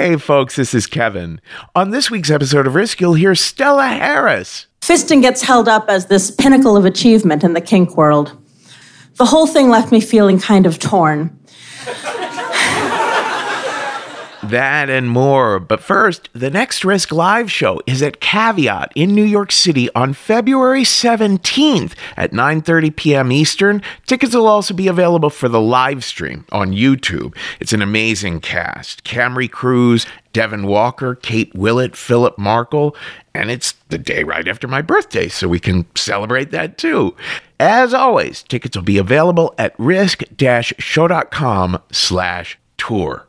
Hey, folks, this is Kevin. On this week's episode of Risk, you'll hear Stella Harris. Fisting gets held up as this pinnacle of achievement in the kink world. The whole thing left me feeling kind of torn. That and more. But first, the next Risk Live show is at Caveat in New York City on February 17th at 9:30 p.m. Eastern. Tickets will also be available for the live stream on YouTube. It's an amazing cast. Camry Cruz, Devin Walker, Kate Willett, Philip Markle, and it's the day right after my birthday, so we can celebrate that too. As always, tickets will be available at risk-show.com slash tour.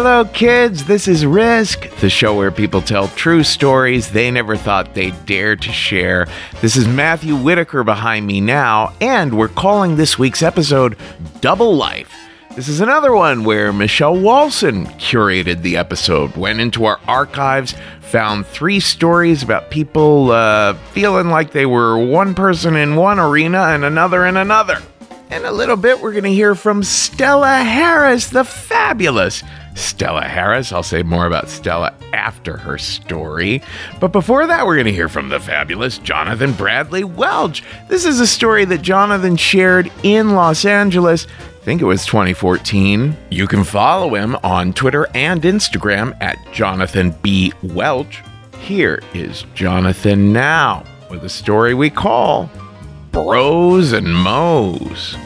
Hello, kids. This is Risk, the show where people tell true stories they never thought they'd dare to share. This is Matthew Whitaker behind me now, and we're calling this week's episode Double Life. This is another one where Michelle Walson curated the episode, went into our archives, found three stories about people uh, feeling like they were one person in one arena and another in another. In a little bit, we're going to hear from Stella Harris, the fabulous Stella Harris. I'll say more about Stella after her story. But before that, we're going to hear from the fabulous Jonathan Bradley Welch. This is a story that Jonathan shared in Los Angeles. I think it was 2014. You can follow him on Twitter and Instagram at Jonathan B. Welch. Here is Jonathan now with a story we call Bros and Moes.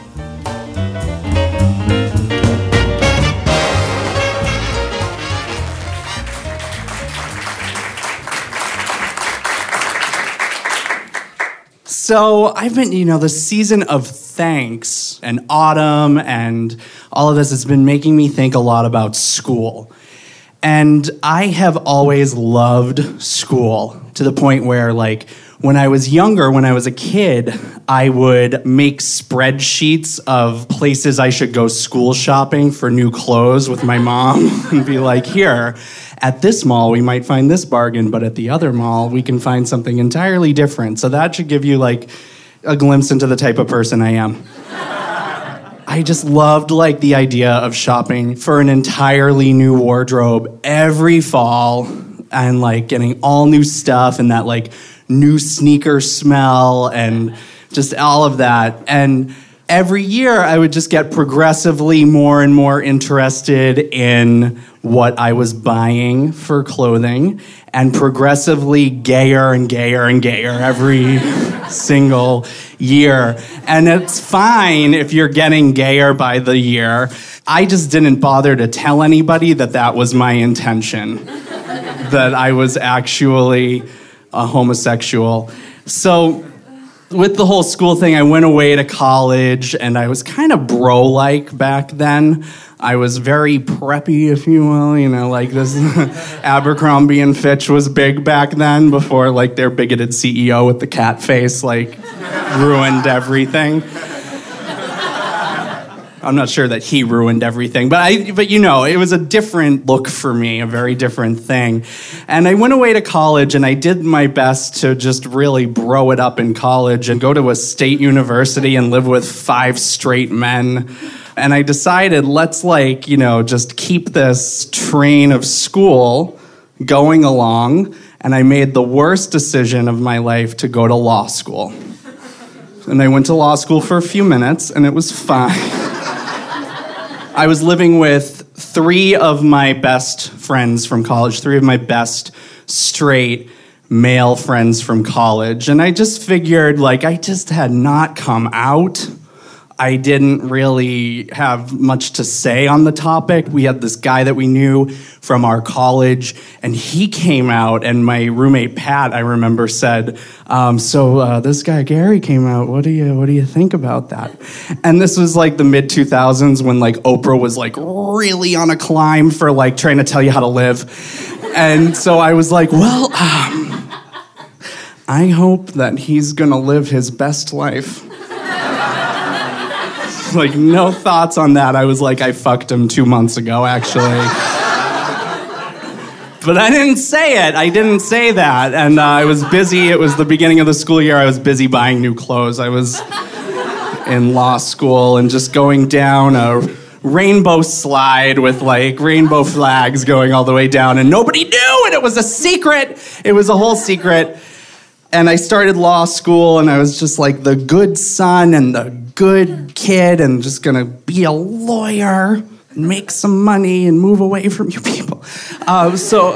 So I've been, you know, the season of thanks and autumn and all of this has been making me think a lot about school. And I have always loved school to the point where, like, when I was younger, when I was a kid, I would make spreadsheets of places I should go school shopping for new clothes with my mom and be like, here, at this mall, we might find this bargain, but at the other mall, we can find something entirely different. So that should give you like a glimpse into the type of person I am. I just loved like the idea of shopping for an entirely new wardrobe every fall and like getting all new stuff and that like new sneaker smell and just all of that. And every year I would just get progressively more and more interested in what I was buying for clothing and progressively gayer and gayer and gayer every single year. And it's fine if you're getting gayer by the year. I just didn't bother to tell anybody that that was my intention, that I was actually a homosexual. So with the whole school thing, I went away to college and I was kind of bro like back then. I was very preppy, if you will, you know, like this Abercrombie and Fitch was big back then before like their bigoted CEO with the cat face like ruined everything. I'm not sure that he ruined everything, but I, but you know, it was a different look for me, a very different thing. And I went away to college and I did my best to just really bro it up in college and go to a state university and live with five straight men. And I decided, let's like, you know, just keep this train of school going along. And I made the worst decision of my life to go to law school. And I went to law school for a few minutes and it was fine. I was living with three of my best friends from college, three of my best straight male friends from college. And I just figured, like, I just had not come out I didn't really have much to say on the topic. We had this guy that we knew from our college, and he came out, and my roommate Pat, I remember, said, um, "So uh, this guy Gary came out. What do you What do you think about that?" And this was like the mid 2000s when like Oprah was like really on a climb for like trying to tell you how to live, and so I was like, "Well." Um, I hope that he's gonna live his best life. like, no thoughts on that. I was like, I fucked him two months ago, actually. but I didn't say it. I didn't say that. And uh, I was busy. It was the beginning of the school year. I was busy buying new clothes. I was in law school and just going down a rainbow slide with like rainbow flags going all the way down. And nobody knew. And it was a secret. It was a whole secret and I started law school, and I was just like the good son and the good kid, and just gonna be a lawyer and make some money and move away from you people. Uh, so,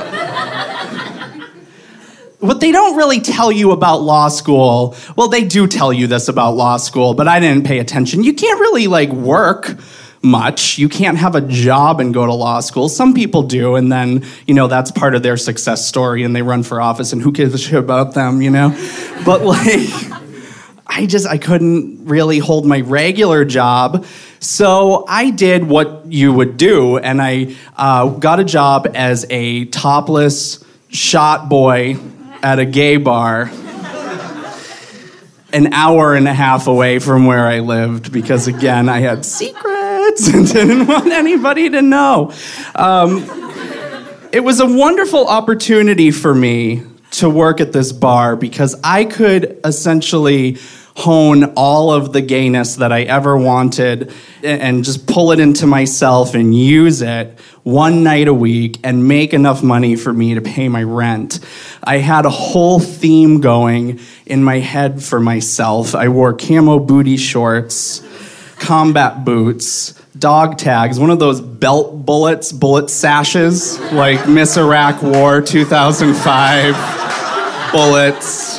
what they don't really tell you about law school, well, they do tell you this about law school, but I didn't pay attention. You can't really like work much. You can't have a job and go to law school. Some people do, and then, you know, that's part of their success story and they run for office and who gives a shit about them, you know? but like, I just, I couldn't really hold my regular job. So I did what you would do, and I uh, got a job as a topless shot boy at a gay bar an hour and a half away from where I lived because, again, I had secrets and didn't want anybody to know. Um, it was a wonderful opportunity for me to work at this bar because I could essentially hone all of the gayness that I ever wanted and just pull it into myself and use it one night a week and make enough money for me to pay my rent. I had a whole theme going in my head for myself. I wore camo booty shorts, combat boots, dog tags, one of those belt bullets, bullet sashes, like Miss Iraq War 2005 bullets,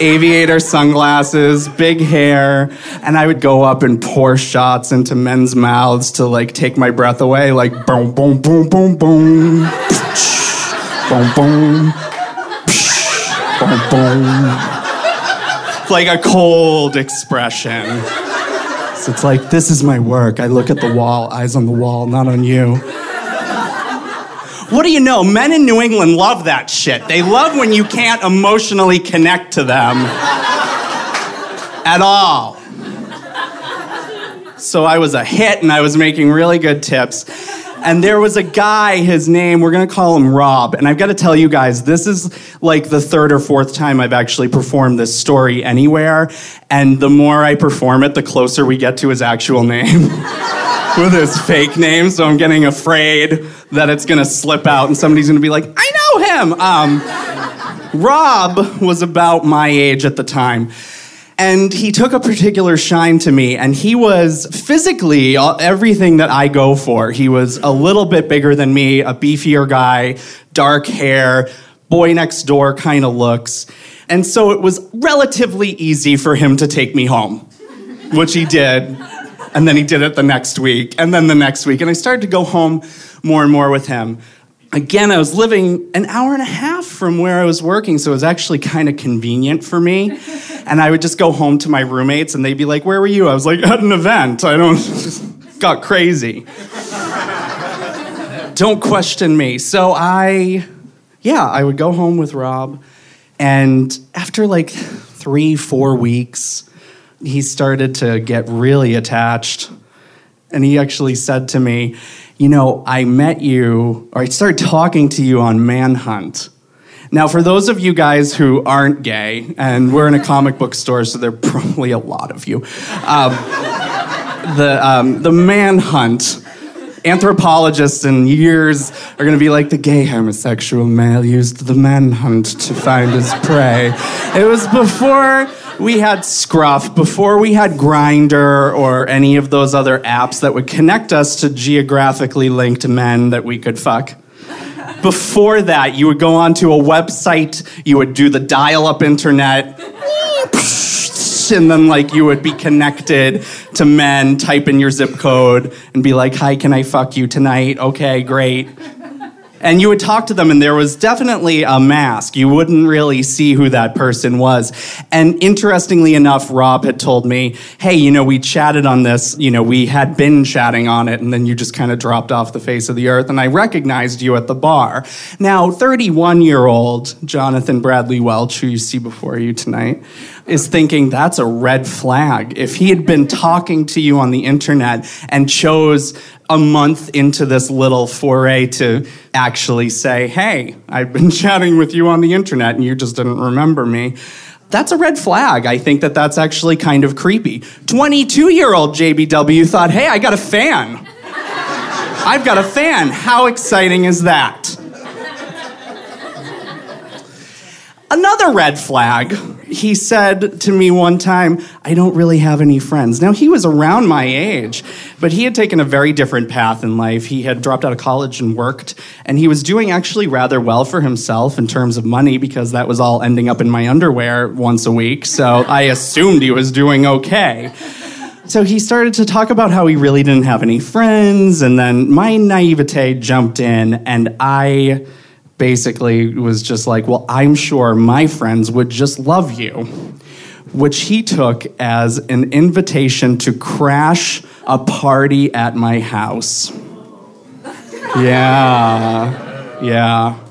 aviator sunglasses, big hair, and I would go up and pour shots into men's mouths to like take my breath away, like boom, boom, boom, boom, boom, boom, boom, boom, boom. Like a cold expression. So it's like, this is my work. I look at the wall, eyes on the wall, not on you. What do you know? Men in New England love that shit. They love when you can't emotionally connect to them at all. So I was a hit and I was making really good tips. And there was a guy, his name, we're gonna call him Rob. And I've gotta tell you guys, this is like the third or fourth time I've actually performed this story anywhere. And the more I perform it, the closer we get to his actual name with his fake name. So I'm getting afraid that it's gonna slip out and somebody's gonna be like, I know him. Um, Rob was about my age at the time. And he took a particular shine to me, and he was physically everything that I go for. He was a little bit bigger than me, a beefier guy, dark hair, boy next door kind of looks. And so it was relatively easy for him to take me home, which he did. And then he did it the next week, and then the next week. And I started to go home more and more with him. Again, I was living an hour and a half from where I was working, so it was actually kind of convenient for me. And I would just go home to my roommates, and they'd be like, Where were you? I was like, At an event. I don't, just got crazy. don't question me. So I, yeah, I would go home with Rob. And after like three, four weeks, he started to get really attached. And he actually said to me, You know, I met you, or I started talking to you on Manhunt. Now, for those of you guys who aren't gay, and we're in a comic book store, so there are probably a lot of you, um, the, um, the Manhunt anthropologists in years are going to be like the gay homosexual male used the manhunt to find his prey. It was before we had Scruff, before we had Grindr or any of those other apps that would connect us to geographically linked men that we could fuck. Before that, you would go onto a website, you would do the dial up internet and then like you would be connected to men, type in your zip code, and be like, "Hi, can I fuck you tonight?" Okay, great. And you would talk to them, and there was definitely a mask. You wouldn't really see who that person was. And interestingly enough, Rob had told me, hey, you know, we chatted on this, you know, we had been chatting on it, and then you just kind of dropped off the face of the earth, and I recognized you at the bar. Now, 31 year old Jonathan Bradley Welch, who you see before you tonight, is thinking that's a red flag. If he had been talking to you on the internet and chose a month into this little foray to actually say, hey, I've been chatting with you on the internet and you just didn't remember me. That's a red flag. I think that that's actually kind of creepy. 22 year old JBW thought, hey, I got a fan. I've got a fan. How exciting is that? Another red flag. He said to me one time, I don't really have any friends. Now, he was around my age, but he had taken a very different path in life. He had dropped out of college and worked, and he was doing actually rather well for himself in terms of money because that was all ending up in my underwear once a week. So I assumed he was doing okay. So he started to talk about how he really didn't have any friends, and then my naivete jumped in, and I basically was just like, Well, I'm sure my friends would just love you, which he took as an invitation to crash a party at my house. Yeah, yeah.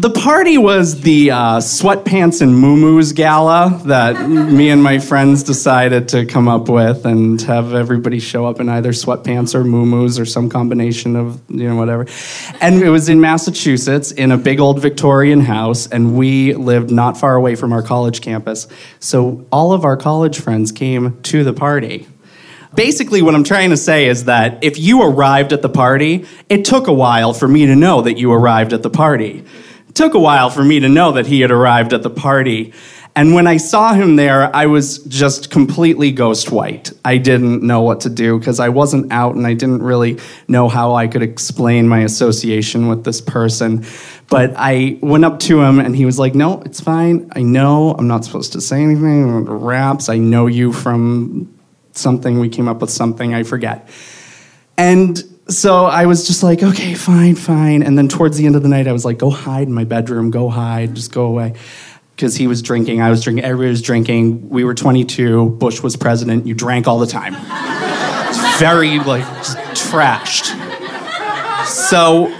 The party was the uh, sweatpants and moo gala that me and my friends decided to come up with and have everybody show up in either sweatpants or moo or some combination of, you know, whatever. And it was in Massachusetts in a big old Victorian house, and we lived not far away from our college campus. So all of our college friends came to the party. Basically, what I'm trying to say is that if you arrived at the party, it took a while for me to know that you arrived at the party. Took a while for me to know that he had arrived at the party. And when I saw him there, I was just completely ghost white. I didn't know what to do because I wasn't out and I didn't really know how I could explain my association with this person. But I went up to him and he was like, No, it's fine. I know I'm not supposed to say anything. Raps, I know you from something. We came up with something, I forget. And so I was just like, okay, fine, fine. And then towards the end of the night, I was like, go hide in my bedroom, go hide, just go away. Because he was drinking, I was drinking, everybody was drinking. We were 22, Bush was president, you drank all the time. Very, like, trashed. So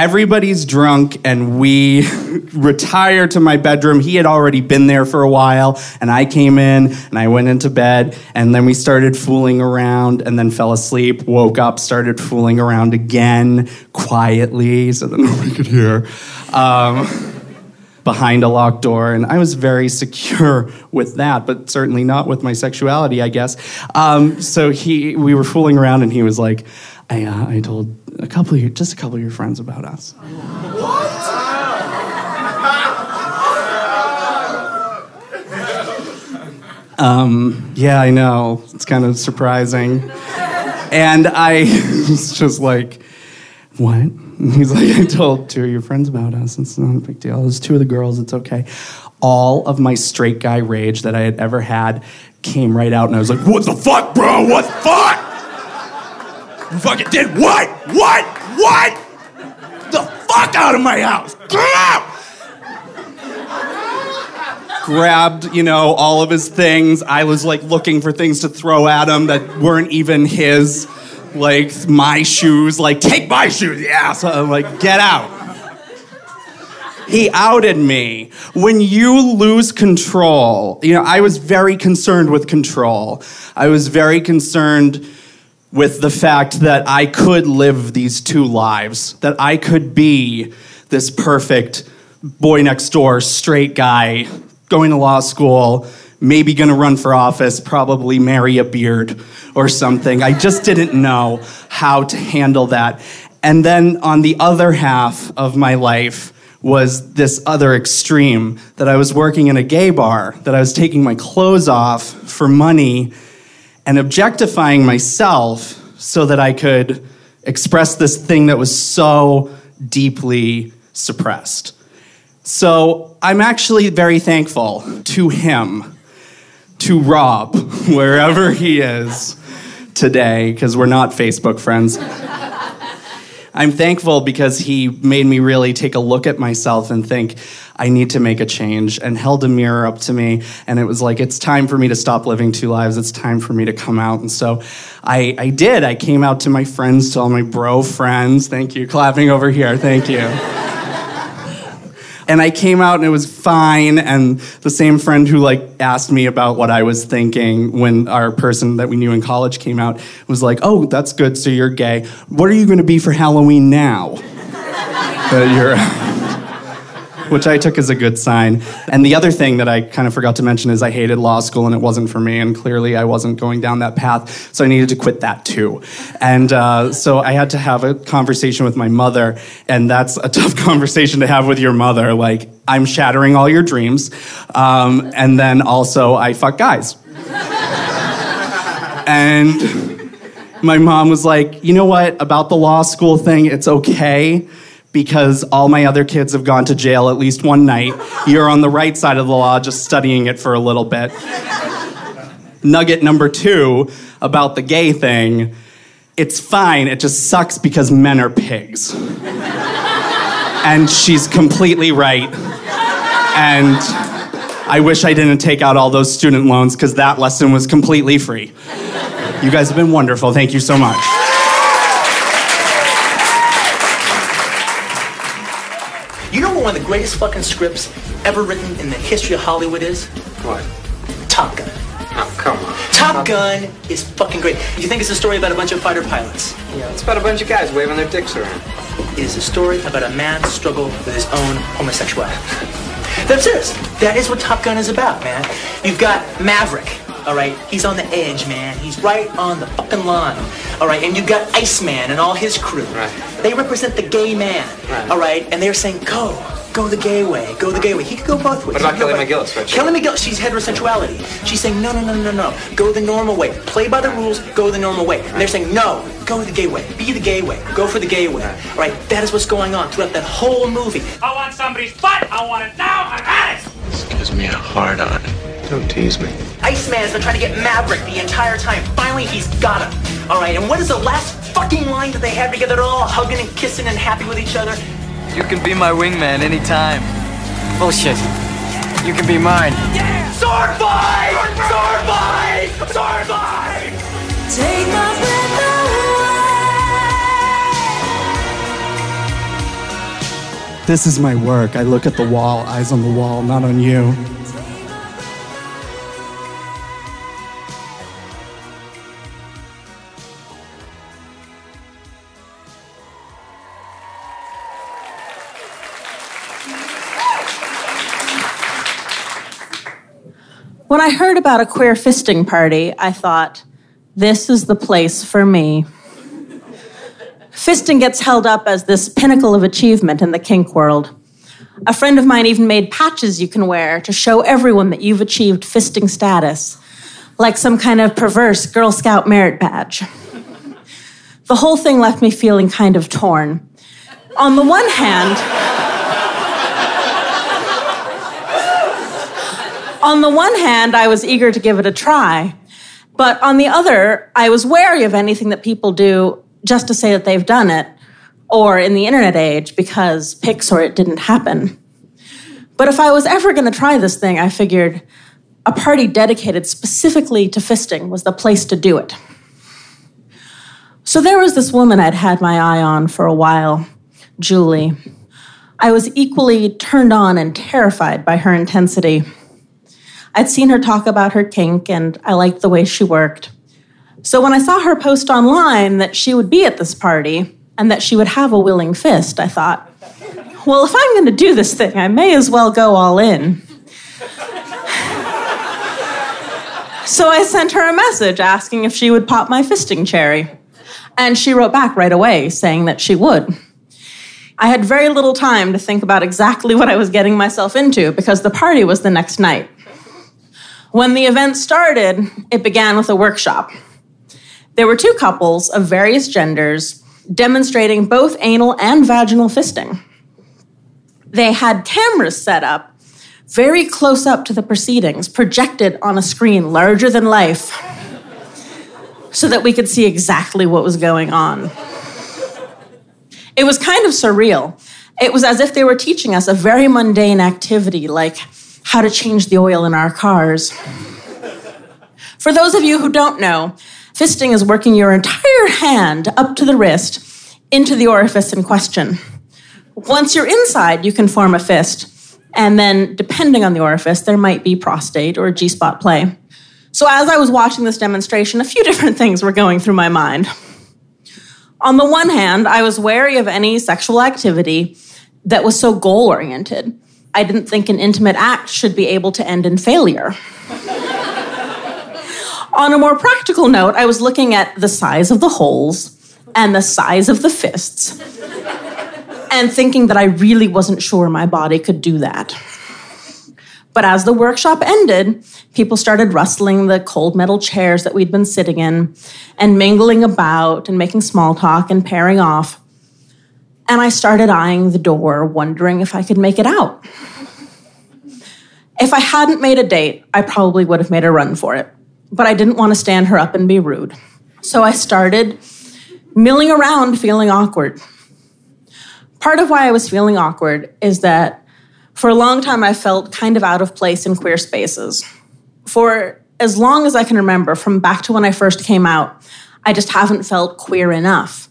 everybody's drunk and we retire to my bedroom. He had already been there for a while, and I came in and I went into bed, and then we started fooling around, and then fell asleep, woke up, started fooling around again quietly so that nobody could hear. Um, behind a locked door, and I was very secure with that, but certainly not with my sexuality, I guess. Um, so he, we were fooling around, and he was like, I, uh, I told a couple of your, just a couple of your friends about us. What? Um, yeah, I know. It's kind of surprising. And I was just like, what? And he's like, I told two of your friends about us. It's not a big deal. It was two of the girls. It's okay. All of my straight guy rage that I had ever had came right out, and I was like, what the fuck, bro? What the fuck? You fucking did what? What? What? The fuck out of my house! Get grabbed, you know, all of his things. I was like looking for things to throw at him that weren't even his. Like my shoes, like take my shoes, yeah. So I'm like, get out. He outed me. When you lose control, you know, I was very concerned with control. I was very concerned with the fact that I could live these two lives, that I could be this perfect boy next door, straight guy, going to law school, maybe to run for office, probably marry a beard or something. I just didn't know how to handle that. And then on the other half of my life was this other extreme that I was working in a gay bar, that I was taking my clothes off for money and objectifying myself so that I could express this thing that was so deeply suppressed. So I'm actually very thankful to him, to Rob, wherever he is today, because we're not Facebook friends. I'm thankful because he made me really take a look at myself and think, I need to make a change, and held a mirror up to me. And it was like, it's time for me to stop living two lives. It's time for me to come out. And so I, I did. I came out to my friends, to all my bro friends. Thank you. Clapping over here. Thank you and I came out and it was fine. And the same friend who like asked me about what I was thinking when our person that we knew in college came out was like, "Oh, that's good. So you're gay. What are you going to be for Halloween now?" you're which I took as a good sign. And the other thing that I kind of forgot to mention is I hated law school and it wasn't for me, and clearly I wasn't going down that path, so I needed to quit that too. And uh, so I had to have a conversation with my mother, and that's a tough conversation to have with your mother. Like, I'm shattering all your dreams, um, and then also I fuck guys. and my mom was like, you know what, about the law school thing, it's okay because all my other kids have gone to jail at least one night. You're on the right side of the law, just studying it for a little bit. Nugget number two about the gay thing it's fine, it just sucks because men are pigs. and she's completely right. And I wish I didn't take out all those student loans because that lesson was completely free. You guys have been wonderful. Thank you so much. One of the greatest fucking scripts ever written in the history of Hollywood is? What? Top Gun. Oh, come on. Top Gun is fucking great. You think it's a story about a bunch of fighter pilots? Yeah, it's about a bunch of guys waving their dicks around. It is a story about a man's struggle with his own homosexuality. That's serious. That is what Top Gun is about, man. You've got Maverick, all right? He's on the edge, man. He's right on the fucking line, all right? And you've got Iceman and all his crew. Right. They represent the gay man, right. all right? And they're saying, go, go the gay way, go the gay way. He could go both ways. What about Kelly McGillis? Right? Kelly McGillis, she's heterosexuality. She's saying, no, no, no, no, no, go the normal way. Play by the rules, go the normal way. And they're saying, no, go the gay way. Be the gay way. Go for the gay way. All right, that is what's going on throughout that whole movie. I want somebody's butt. I want it now. I got it. This gives me a hard on. Don't tease me. Iceman's been trying to get Maverick the entire time. Finally, he's got him. All right, and what is the last fucking line that they have together? They're all hugging and kissing and happy with each other. You can be my wingman anytime. Bullshit. You can be mine. Yeah! Sword fight! Sword fight! Sword fight! Take my breath away. This is my work. I look at the wall, eyes on the wall, not on you. When I heard about a queer fisting party, I thought, this is the place for me. Fisting gets held up as this pinnacle of achievement in the kink world. A friend of mine even made patches you can wear to show everyone that you've achieved fisting status. like some kind of perverse Girl Scout merit badge. The whole thing left me feeling kind of torn. On the one hand, on the one hand, I was eager to give it a try. But on the other, I was wary of anything that people do just to say that they've done it, or in the internet age because pics or it didn't happen. But if I was ever going to try this thing, I figured a party dedicated specifically to fisting was the place to do it. So there was this woman I'd had my eye on for a while, Julie. I was equally turned on and terrified by her intensity. I'd seen her talk about her kink, and I liked the way she worked. So when I saw her post online that she would be at this party and that she would have a willing fist, I thought, well, if I'm going to do this thing, I may as well go all in. so I sent her a message asking if she would pop my fisting cherry. And she wrote back right away saying that she would. I had very little time to think about exactly what I was getting myself into because the party was the next night. When the event started, it began with a workshop. There were two couples of various genders demonstrating both anal and vaginal fisting they had cameras set up very close up to the proceedings, projected on a screen larger than life, so that we could see exactly what was going on. It was kind of surreal. It was as if they were teaching us a very mundane activity like how to change the oil in our cars. For those of you who don't know, fisting is working your entire hand up to the wrist into the orifice in question. Once you're inside, you can form a fist. And then, depending on the orifice, there might be prostate or G spot play. So, as I was watching this demonstration, a few different things were going through my mind. On the one hand, I was wary of any sexual activity that was so goal oriented. I didn't think an intimate act should be able to end in failure. On a more practical note, I was looking at the size of the holes and the size of the fists and thinking that I really wasn't sure my body could do that. But as the workshop ended, people started rustling the cold metal chairs that we'd been sitting in and mingling about and making small talk and pairing off. And I started eyeing the door, wondering if I could make it out. If I hadn't made a date, I probably would have made a run for it. But I didn't want to stand her up and be rude. So I started milling around feeling awkward part of why I was feeling awkward is that for a long time I felt kind of out of place in queer spaces. For as long as I can remember, from back to when I first came out, I just haven't felt queer enough.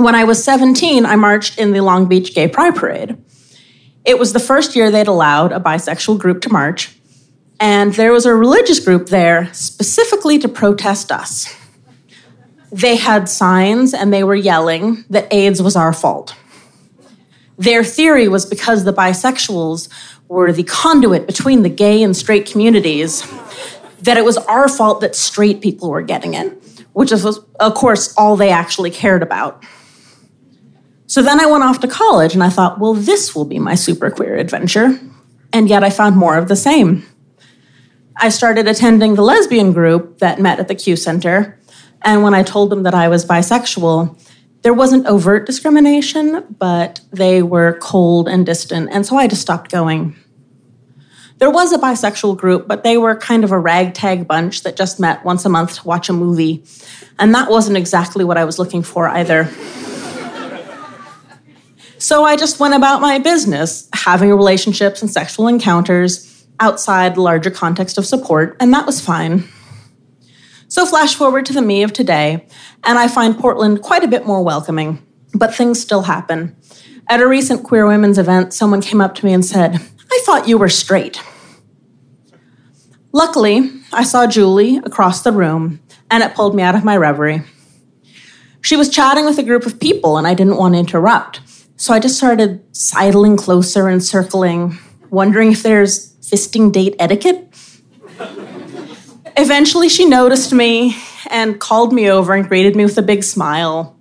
When I was 17, I marched in the Long Beach Gay Pride Parade. It was the first year they'd allowed a bisexual group to march, and there was a religious group there specifically to protest us. They had signs and they were yelling that AIDS was our fault. Their theory was because the bisexuals were the conduit between the gay and straight communities, that it was our fault that straight people were getting it, which was, of course, all they actually cared about. So then I went off to college and I thought, well, this will be my super queer adventure. And yet I found more of the same. I started attending the lesbian group that met at the Q Center. And when I told them that I was bisexual, there wasn't overt discrimination, but they were cold and distant. And so I just stopped going. There was a bisexual group, but they were kind of a ragtag bunch that just met once a month to watch a movie. And that wasn't exactly what I was looking for either. So I just went about my business, having relationships and sexual encounters outside the larger context of support, and that was fine. So, flash forward to the me of today, and I find Portland quite a bit more welcoming, but things still happen. At a recent Queer Women's event, someone came up to me and said, I thought you were straight. Luckily, I saw Julie across the room, and it pulled me out of my reverie. She was chatting with a group of people, and I didn't want to interrupt. So I just started sidling closer and circling, wondering if there's fisting date etiquette. Eventually, she noticed me and called me over and greeted me with a big smile.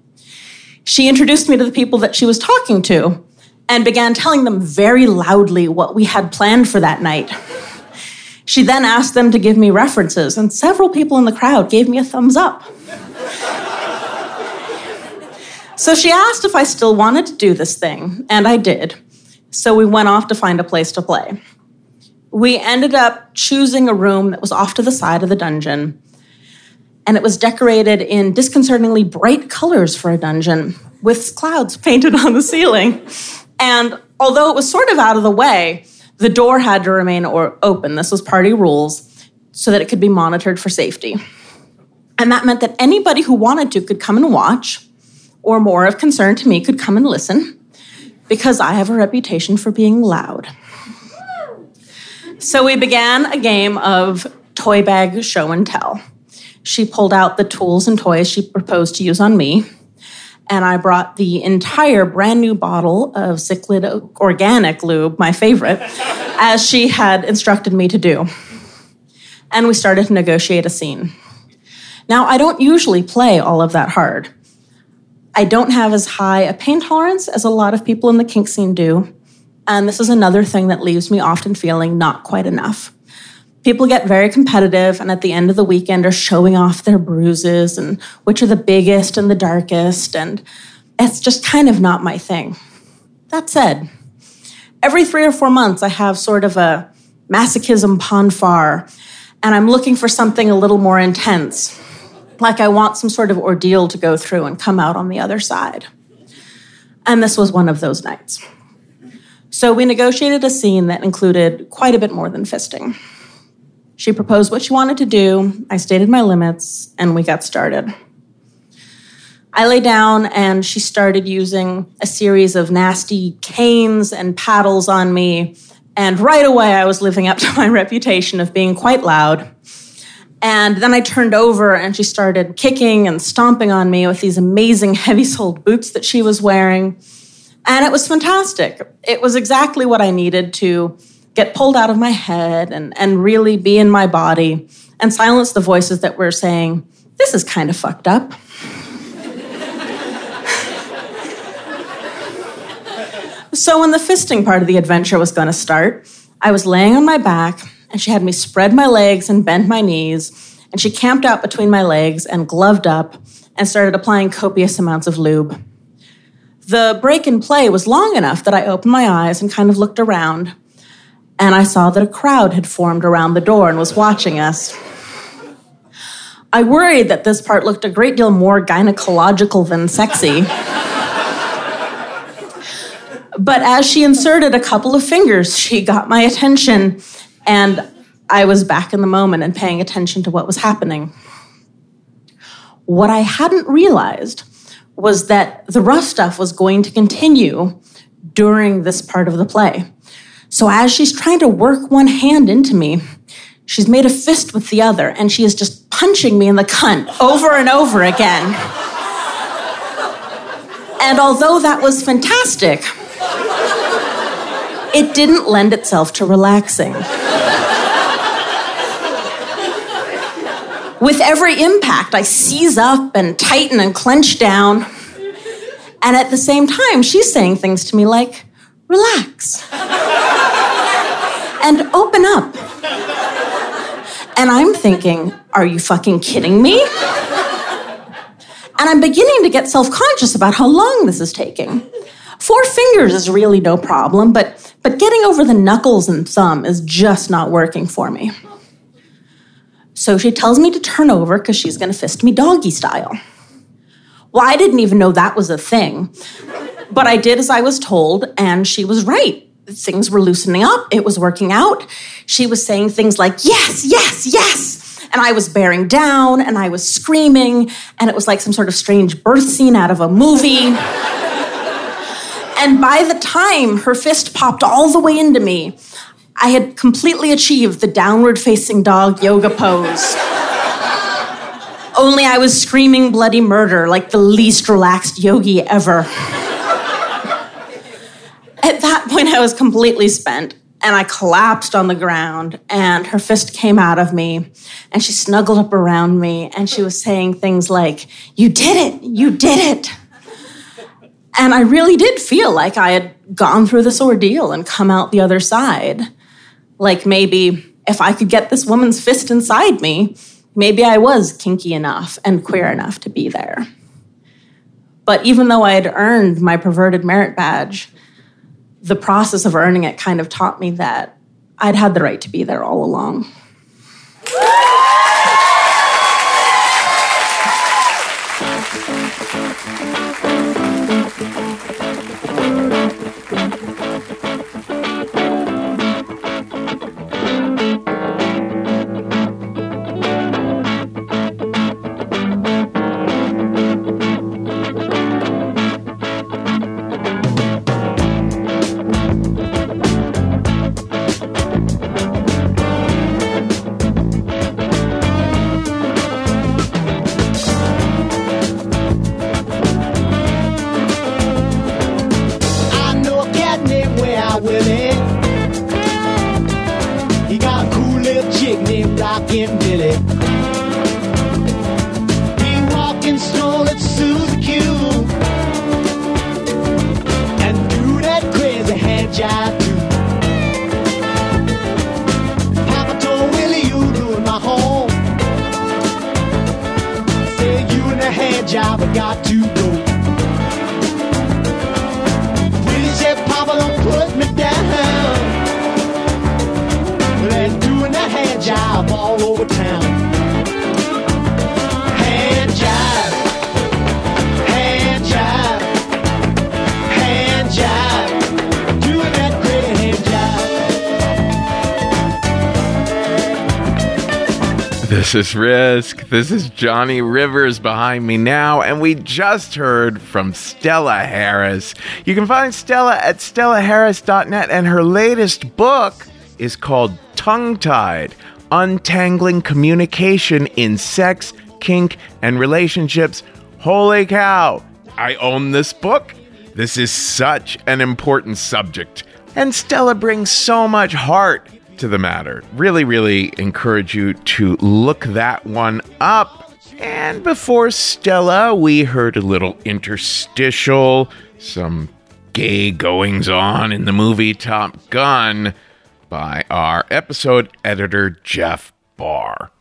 She introduced me to the people that she was talking to and began telling them very loudly what we had planned for that night. She then asked them to give me references, and several people in the crowd gave me a thumbs up. So she asked if I still wanted to do this thing, and I did. So we went off to find a place to play. We ended up choosing a room that was off to the side of the dungeon, and it was decorated in disconcertingly bright colors for a dungeon with clouds painted on the ceiling. And although it was sort of out of the way, the door had to remain or open. This was party rules so that it could be monitored for safety. And that meant that anybody who wanted to could come and watch, or more of concern to me, could come and listen, because I have a reputation for being loud. So we began a game of toy bag show and tell. She pulled out the tools and toys she proposed to use on me, and I brought the entire brand new bottle of Sliquid organic lube, my favorite, as she had instructed me to do. And we started to negotiate a scene. Now, I don't usually play all of that hard. I don't have as high a pain tolerance as a lot of people in the kink scene do, and this is another thing that leaves me often feeling not quite enough. People get very competitive and at the end of the weekend are showing off their bruises and which are the biggest and the darkest, and it's just kind of not my thing. That said, every three or four months I have sort of a masochism pon farr, and I'm looking for something a little more intense. Like I want some sort of ordeal to go through and come out on the other side. And this was one of those nights. So we negotiated a scene that included quite a bit more than fisting. She proposed what she wanted to do, I stated my limits, and we got started. I lay down and she started using a series of nasty canes and paddles on me. And right away, I was living up to my reputation of being quite loud. And then I turned over and she started kicking and stomping on me with these amazing heavy soled boots that she was wearing. And it was fantastic. It was exactly what I needed to get pulled out of my head and, and really be in my body and silence the voices that were saying, This is kind of fucked up. so, when the fisting part of the adventure was going to start, I was laying on my back and she had me spread my legs and bend my knees. And she camped out between my legs and gloved up and started applying copious amounts of lube. The break in play was long enough that I opened my eyes and kind of looked around, and I saw that a crowd had formed around the door and was watching us. I worried that this part looked a great deal more gynecological than sexy. but as she inserted a couple of fingers, she got my attention, and I was back in the moment and paying attention to what was happening. What I hadn't realized was that the rough stuff was going to continue during this part of the play. So as she's trying to work one hand into me, she's made a fist with the other and she is just punching me in the cunt over and over again. And although that was fantastic, it didn't lend itself to relaxing. With every impact, I seize up and tighten and clench down. And at the same time, she's saying things to me like, relax and open up. And I'm thinking, are you fucking kidding me? And I'm beginning to get self conscious about how long this is taking. Four fingers is really no problem, but, but getting over the knuckles and thumb is just not working for me. So she tells me to turn over because she's going to fist me doggy style. Well, I didn't even know that was a thing. But I did as I was told, and she was right. Things were loosening up, it was working out. She was saying things like, yes, yes, yes. And I was bearing down and I was screaming, and it was like some sort of strange birth scene out of a movie. And by the time her fist popped all the way into me, I had completely achieved the downward facing dog yoga pose. Only I was screaming bloody murder like the least relaxed yogi ever. At that point, I was completely spent and I collapsed on the ground, and her fist came out of me, and she snuggled up around me, and she was saying things like, You did it! You did it! And I really did feel like I had gone through this ordeal and come out the other side like maybe if I could get this woman's fist inside me, maybe I was kinky enough and queer enough to be there. But even though I had earned my perverted merit badge, the process of earning it kind of taught me that I'd had the right to be there all along. This is Risk. This is Johnny Rivers behind me now, and we just heard from Stella Harris. You can find Stella at stellaharris.net, and her latest book is called Tongue Tied Untangling Communication in Sex, Kink, and Relationships. Holy cow! I own this book. This is such an important subject. And Stella brings so much heart to the matter. Really, really encourage you to look that one up. And before Stella, we heard a little interstitial, some gay goings on in the movie Top Gun by our episode editor, Jeff Barr.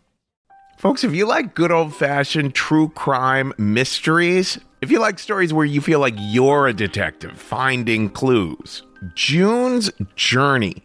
Folks, if you like good old fashioned true crime mysteries, if you like stories where you feel like you're a detective finding clues, June's Journey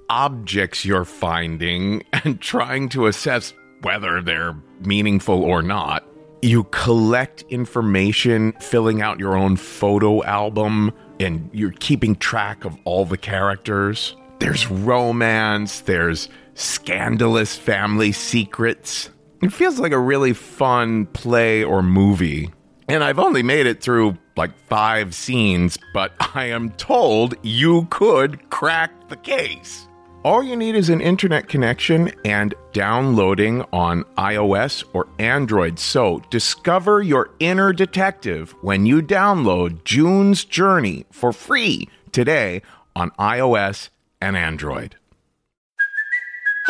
objects you're finding and trying to assess whether they're meaningful or not. You collect information, filling out your own photo album, and you're keeping track of all the characters. There's romance, there's scandalous family secrets. It feels like a really fun play or movie. And I've only made it through like five scenes, but I am told you could crack the case. All you need is an internet connection and downloading on iOS or Android. So discover your inner detective when you download June's Journey for free today on iOS and Android.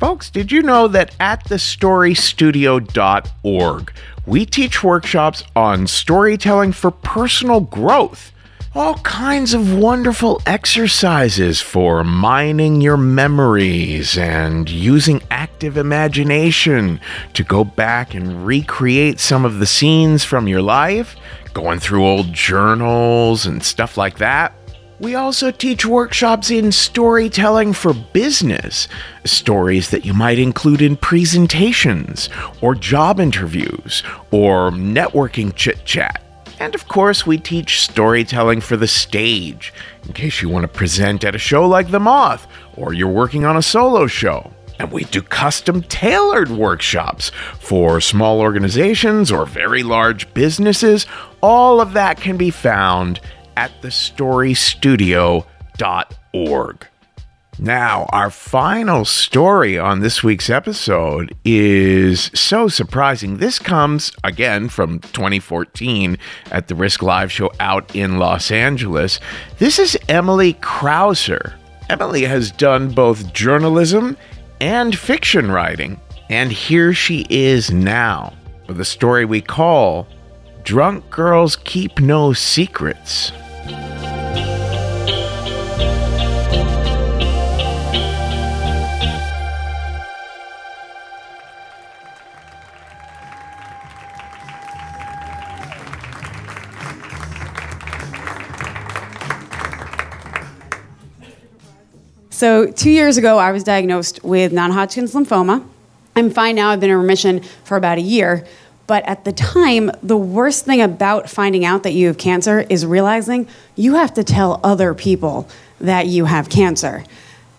Folks, did you know that at thestorystudio.org, we teach workshops on storytelling for personal growth? All kinds of wonderful exercises for mining your memories and using active imagination to go back and recreate some of the scenes from your life, going through old journals and stuff like that. We also teach workshops in storytelling for business, stories that you might include in presentations, or job interviews, or networking chit chat. And of course, we teach storytelling for the stage, in case you want to present at a show like The Moth, or you're working on a solo show. And we do custom tailored workshops for small organizations or very large businesses. All of that can be found at thestorystudio.org. Now, our final story on this week's episode is so surprising. This comes again from 2014 at the Risk Live show out in Los Angeles. This is Emily Krauser. Emily has done both journalism and fiction writing, and here she is now with a story we call Drunk Girls Keep No Secrets. So, two years ago, I was diagnosed with non Hodgkin's lymphoma. I'm fine now. I've been in remission for about a year. But at the time, the worst thing about finding out that you have cancer is realizing you have to tell other people that you have cancer.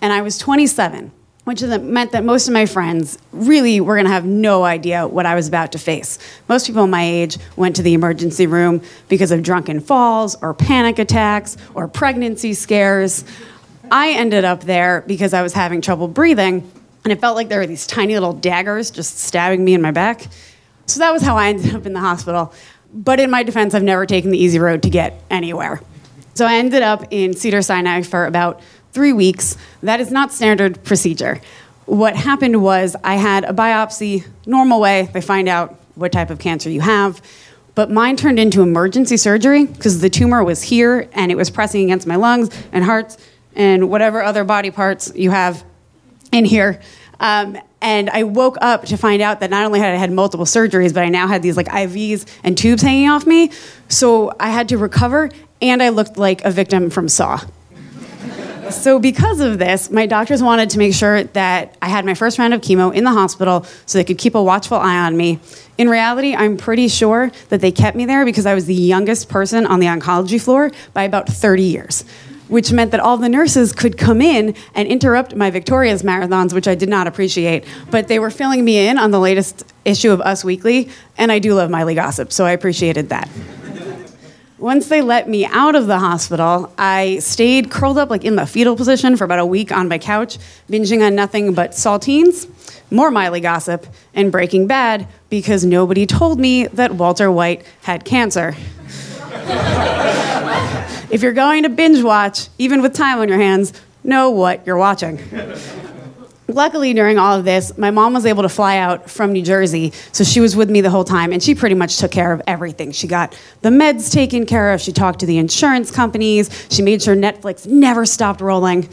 And I was 27, which meant that most of my friends really were going to have no idea what I was about to face. Most people my age went to the emergency room because of drunken falls or panic attacks or pregnancy scares. I ended up there because I was having trouble breathing, and it felt like there were these tiny little daggers just stabbing me in my back. So that was how I ended up in the hospital. But in my defense, I've never taken the easy road to get anywhere. So I ended up in Cedar Sinai for about three weeks. That is not standard procedure. What happened was I had a biopsy, normal way, they find out what type of cancer you have. But mine turned into emergency surgery because the tumor was here and it was pressing against my lungs and hearts and whatever other body parts you have in here. Um, and I woke up to find out that not only had I had multiple surgeries, but I now had these like IVs and tubes hanging off me. So I had to recover, and I looked like a victim from Saw. so because of this, my doctors wanted to make sure that I had my first round of chemo in the hospital so they could keep a watchful eye on me. In reality, I'm pretty sure that they kept me there because I was the youngest person on the oncology floor by about 30 years which meant that all the nurses could come in and interrupt my Victoria's marathons, which I did not appreciate. But they were filling me in on the latest issue of Us Weekly, and I do love Miley Gossip, so I appreciated that. Once they let me out of the hospital, I stayed curled up like in the fetal position for about a week on my couch, binging on nothing but saltines, more Miley gossip, and Breaking Bad because nobody told me that Walter White had cancer. If you're going to binge watch, even with time on your hands, know what you're watching. Luckily, during all of this, my mom was able to fly out from New Jersey, so she was with me the whole time, and she pretty much took care of everything. She got the meds taken care of, she talked to the insurance companies, she made sure Netflix never stopped rolling.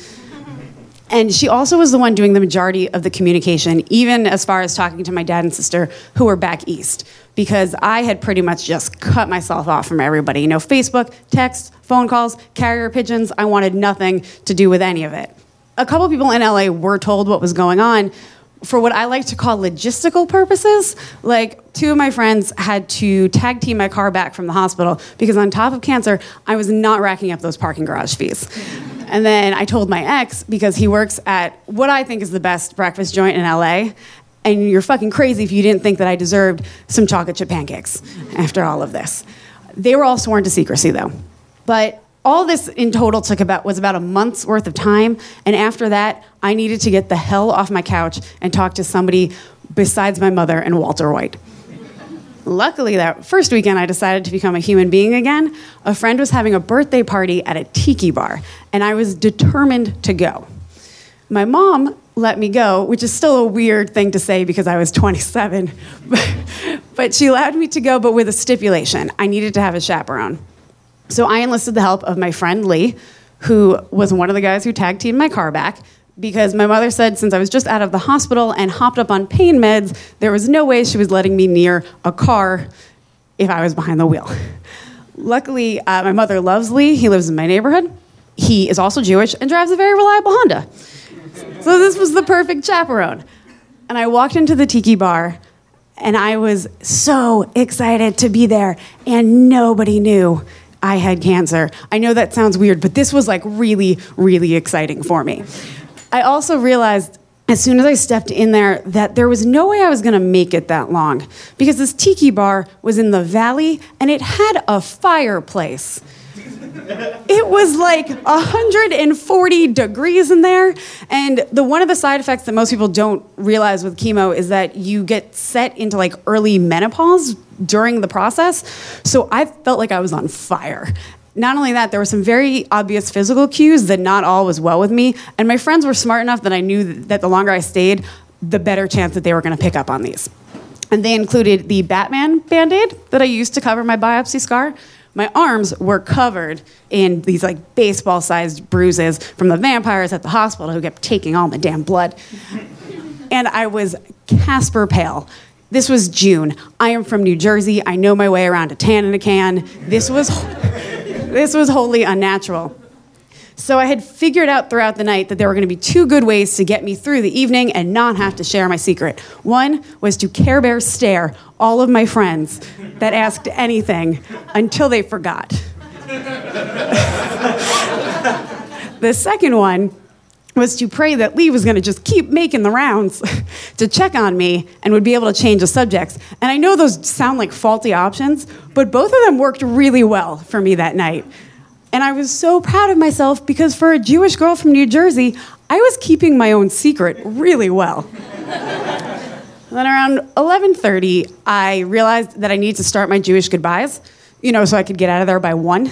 And she also was the one doing the majority of the communication, even as far as talking to my dad and sister who were back east, because I had pretty much just cut myself off from everybody. You know, Facebook, text, phone calls, carrier pigeons, I wanted nothing to do with any of it. A couple people in LA were told what was going on for what I like to call logistical purposes. Like, two of my friends had to tag team my car back from the hospital because, on top of cancer, I was not racking up those parking garage fees. And then I told my ex because he works at what I think is the best breakfast joint in LA. And you're fucking crazy if you didn't think that I deserved some chocolate chip pancakes after all of this. They were all sworn to secrecy though. But all this in total took about was about a month's worth of time and after that i needed to get the hell off my couch and talk to somebody besides my mother and walter white Luckily, that first weekend I decided to become a human being again. A friend was having a birthday party at a tiki bar, and I was determined to go. My mom let me go, which is still a weird thing to say because I was 27. but she allowed me to go, but with a stipulation I needed to have a chaperone. So I enlisted the help of my friend Lee, who was one of the guys who tag teamed my car back. Because my mother said, since I was just out of the hospital and hopped up on pain meds, there was no way she was letting me near a car if I was behind the wheel. Luckily, uh, my mother loves Lee. He lives in my neighborhood. He is also Jewish and drives a very reliable Honda. So this was the perfect chaperone. And I walked into the tiki bar and I was so excited to be there, and nobody knew I had cancer. I know that sounds weird, but this was like really, really exciting for me. I also realized as soon as I stepped in there that there was no way I was gonna make it that long because this tiki bar was in the valley and it had a fireplace. It was like 140 degrees in there. And the one of the side effects that most people don't realize with chemo is that you get set into like early menopause during the process. So I felt like I was on fire. Not only that, there were some very obvious physical cues that not all was well with me. And my friends were smart enough that I knew that the longer I stayed, the better chance that they were going to pick up on these. And they included the Batman band aid that I used to cover my biopsy scar. My arms were covered in these like baseball sized bruises from the vampires at the hospital who kept taking all my damn blood. And I was Casper pale. This was June. I am from New Jersey. I know my way around a tan in a can. This was, this was wholly unnatural. So I had figured out throughout the night that there were going to be two good ways to get me through the evening and not have to share my secret. One was to Care Bear stare all of my friends that asked anything until they forgot. the second one was to pray that Lee was going to just keep making the rounds to check on me and would be able to change the subjects. And I know those sound like faulty options, but both of them worked really well for me that night. And I was so proud of myself because for a Jewish girl from New Jersey, I was keeping my own secret really well. then around 11:30, I realized that I needed to start my Jewish goodbyes, you know, so I could get out of there by 1.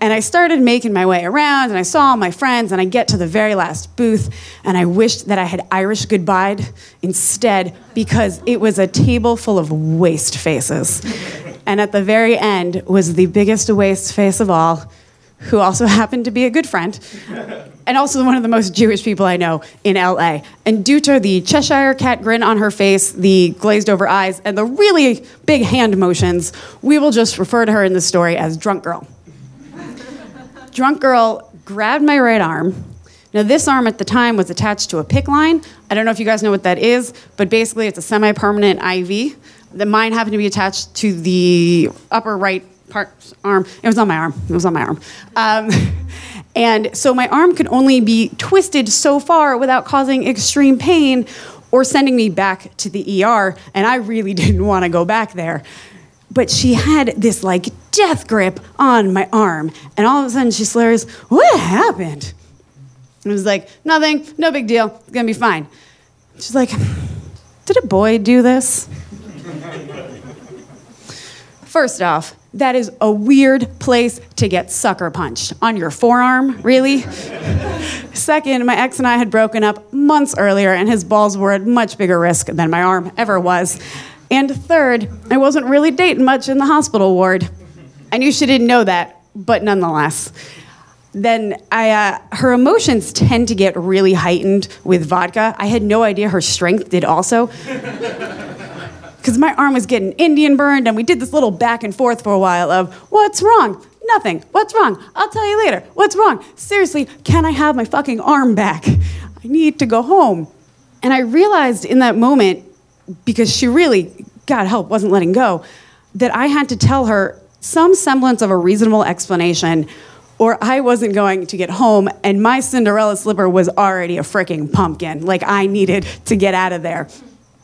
And I started making my way around and I saw all my friends and I get to the very last booth and I wished that I had Irish goodbye instead because it was a table full of waste faces. And at the very end was the biggest waste face of all, who also happened to be a good friend, and also one of the most Jewish people I know in LA. And due to the Cheshire cat grin on her face, the glazed over eyes, and the really big hand motions, we will just refer to her in the story as Drunk Girl. Drunk Girl grabbed my right arm. Now, this arm at the time was attached to a PICC line. I don't know if you guys know what that is, but basically it's a semi permanent IV the mine happened to be attached to the upper right part arm. It was on my arm. It was on my arm. Um, and so my arm could only be twisted so far without causing extreme pain or sending me back to the ER. And I really didn't want to go back there. But she had this like death grip on my arm. And all of a sudden she slurs, What happened? And I was like, Nothing, no big deal. It's to be fine. She's like, Did a boy do this? First off, that is a weird place to get sucker punched. On your forearm, really? Second, my ex and I had broken up months earlier, and his balls were at much bigger risk than my arm ever was. And third, I wasn't really dating much in the hospital ward. I knew she didn't know that, but nonetheless. Then I, uh, her emotions tend to get really heightened with vodka. I had no idea her strength did also because my arm was getting Indian burned, and we did this little back and forth for a while of, what's wrong? Nothing. What's wrong? I'll tell you later. What's wrong? Seriously, can I have my fucking arm back? I need to go home. And I realized in that moment, because she really, God help, wasn't letting go, that I had to tell her some semblance of a reasonable explanation, or I wasn't going to get home, and my Cinderella slipper was already a freaking pumpkin. Like I needed to get out of there.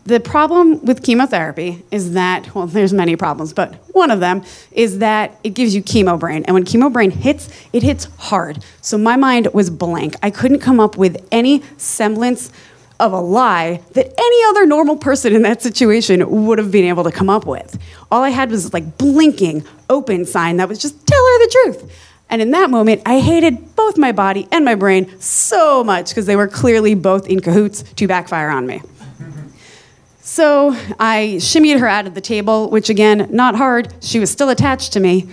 The problem with chemotherapy is that, well, there's many problems, but one of them is that it gives you chemo brain. And when chemo brain hits, it hits hard. So my mind was blank. I couldn't come up with any semblance of a lie that any other normal person in that situation would have been able to come up with. All I had was like blinking open sign that was just tell her the truth. And in that moment, I hated both my body and my brain so much because they were clearly both in cahoots to backfire on me. So I shimmied her out of the table, which again, not hard. She was still attached to me.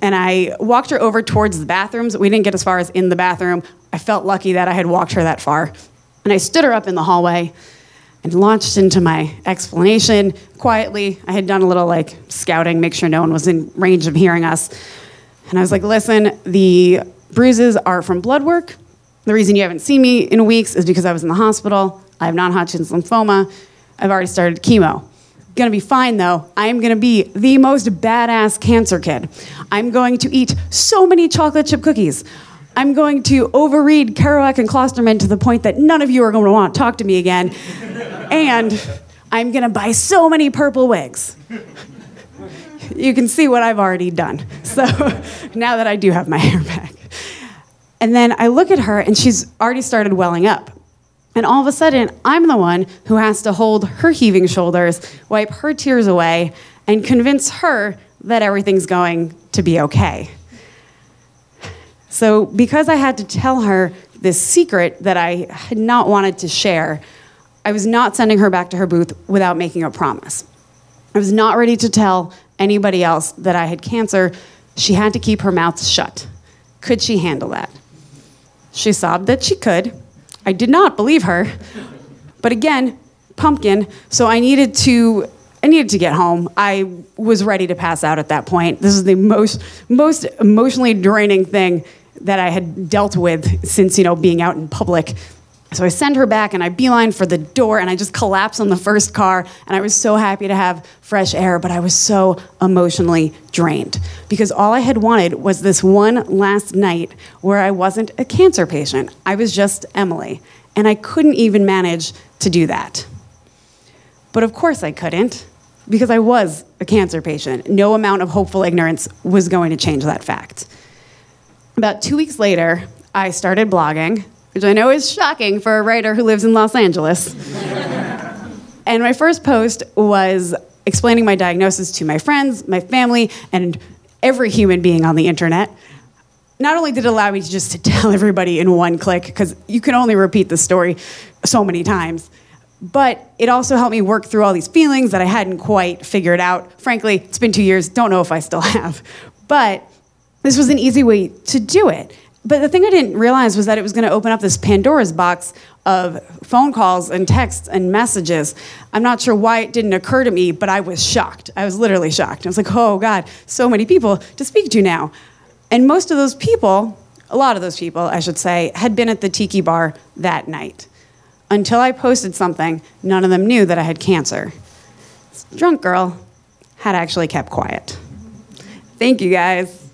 And I walked her over towards the bathrooms. We didn't get as far as in the bathroom. I felt lucky that I had walked her that far. And I stood her up in the hallway and launched into my explanation quietly. I had done a little like scouting, make sure no one was in range of hearing us. And I was like, listen, the bruises are from blood work. The reason you haven't seen me in weeks is because I was in the hospital. I have non Hodgkin's lymphoma. I've already started chemo. Gonna be fine though. I'm gonna be the most badass cancer kid. I'm going to eat so many chocolate chip cookies. I'm going to overread Kerouac and Klosterman to the point that none of you are going to want to talk to me again. and I'm going to buy so many purple wigs. You can see what I've already done. So now that I do have my hair back. And then I look at her and she's already started welling up. And all of a sudden, I'm the one who has to hold her heaving shoulders, wipe her tears away, and convince her that everything's going to be okay. So, because I had to tell her this secret that I had not wanted to share, I was not sending her back to her booth without making a promise. I was not ready to tell anybody else that I had cancer. She had to keep her mouth shut. Could she handle that? She sobbed that she could. I did not believe her. But again, pumpkin, so I needed to I needed to get home. I was ready to pass out at that point. This is the most most emotionally draining thing that I had dealt with since you know being out in public. So I send her back and I beeline for the door and I just collapse on the first car. And I was so happy to have fresh air, but I was so emotionally drained because all I had wanted was this one last night where I wasn't a cancer patient. I was just Emily. And I couldn't even manage to do that. But of course I couldn't because I was a cancer patient. No amount of hopeful ignorance was going to change that fact. About two weeks later, I started blogging, which I know is shocking for a writer who lives in Los Angeles. and my first post was explaining my diagnosis to my friends, my family, and every human being on the internet. Not only did it allow me to just to tell everybody in one click, because you can only repeat the story so many times, but it also helped me work through all these feelings that I hadn't quite figured out. Frankly, it's been two years, don't know if I still have. But this was an easy way to do it. But the thing I didn't realize was that it was going to open up this Pandora's box of phone calls and texts and messages. I'm not sure why it didn't occur to me, but I was shocked. I was literally shocked. I was like, oh God, so many people to speak to now. And most of those people, a lot of those people, I should say, had been at the tiki bar that night. Until I posted something, none of them knew that I had cancer. Drunk girl had actually kept quiet. Thank you guys.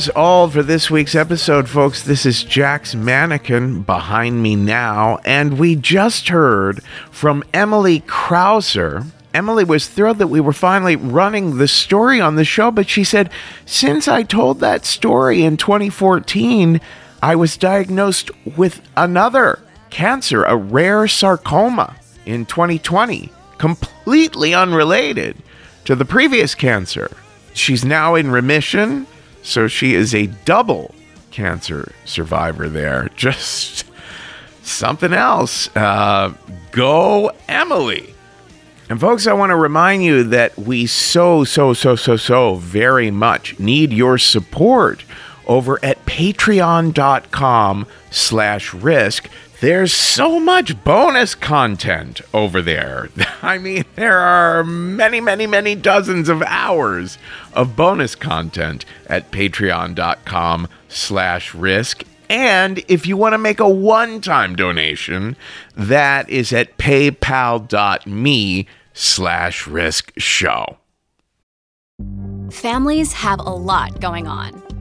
Is all for this week's episode, folks. This is Jack's Mannequin behind me now, and we just heard from Emily Krauser, Emily was thrilled that we were finally running the story on the show, but she said, Since I told that story in 2014, I was diagnosed with another cancer, a rare sarcoma, in 2020, completely unrelated to the previous cancer. She's now in remission, so she is a double cancer survivor there. Just something else. Uh, go, Emily. And folks, I want to remind you that we so, so, so, so, so very much need your support over at patreon.com slash risk. There's so much bonus content over there. I mean, there are many, many, many dozens of hours of bonus content at patreon.com slash risk. And if you want to make a one time donation, that is at paypal.me slash risk show. Families have a lot going on.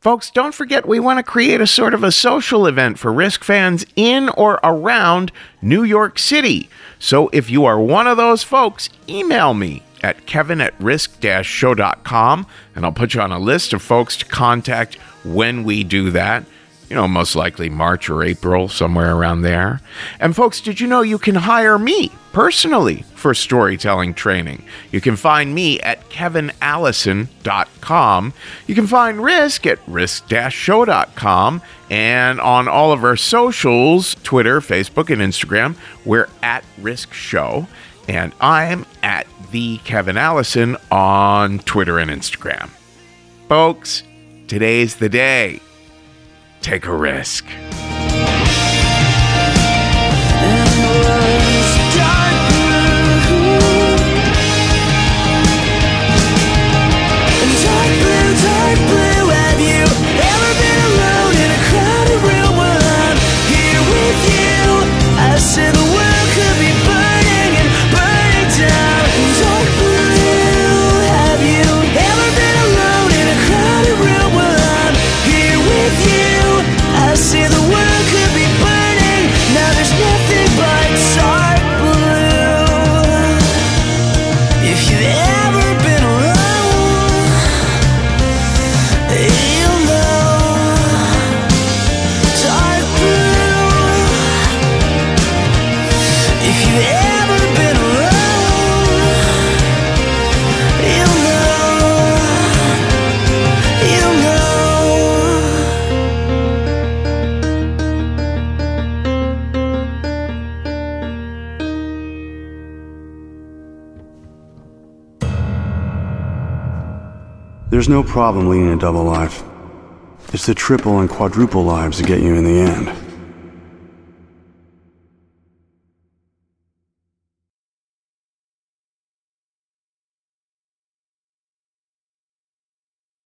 Folks, don't forget we want to create a sort of a social event for Risk fans in or around New York City. So if you are one of those folks, email me at kevin at risk show.com and I'll put you on a list of folks to contact when we do that you know, most likely March or April, somewhere around there. And folks, did you know you can hire me personally for storytelling training? You can find me at kevinallison.com. You can find Risk at risk-show.com and on all of our socials, Twitter, Facebook, and Instagram, we're at Risk Show. And I'm at the Kevin Allison on Twitter and Instagram. Folks, today's the day take a risk. There's no problem leading a double life. It's the triple and quadruple lives that get you in the end.